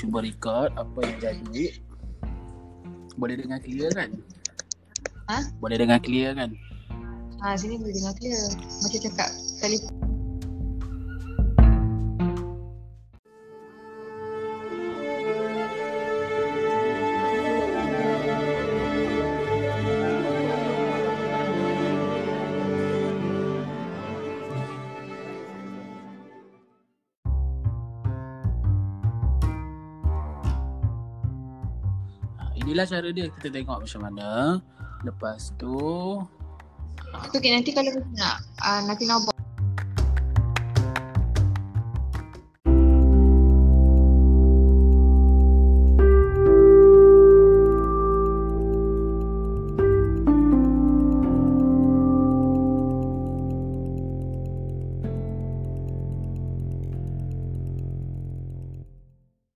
cuba record apa yang jadi. Boleh dengar clear kan? Ha? Boleh dengar clear kan? Ha, sini boleh dengar clear. Macam cakap telefon. Inilah cara dia kita tengok macam mana. Lepas tu okay, nanti kalau nak uh, nanti nak buat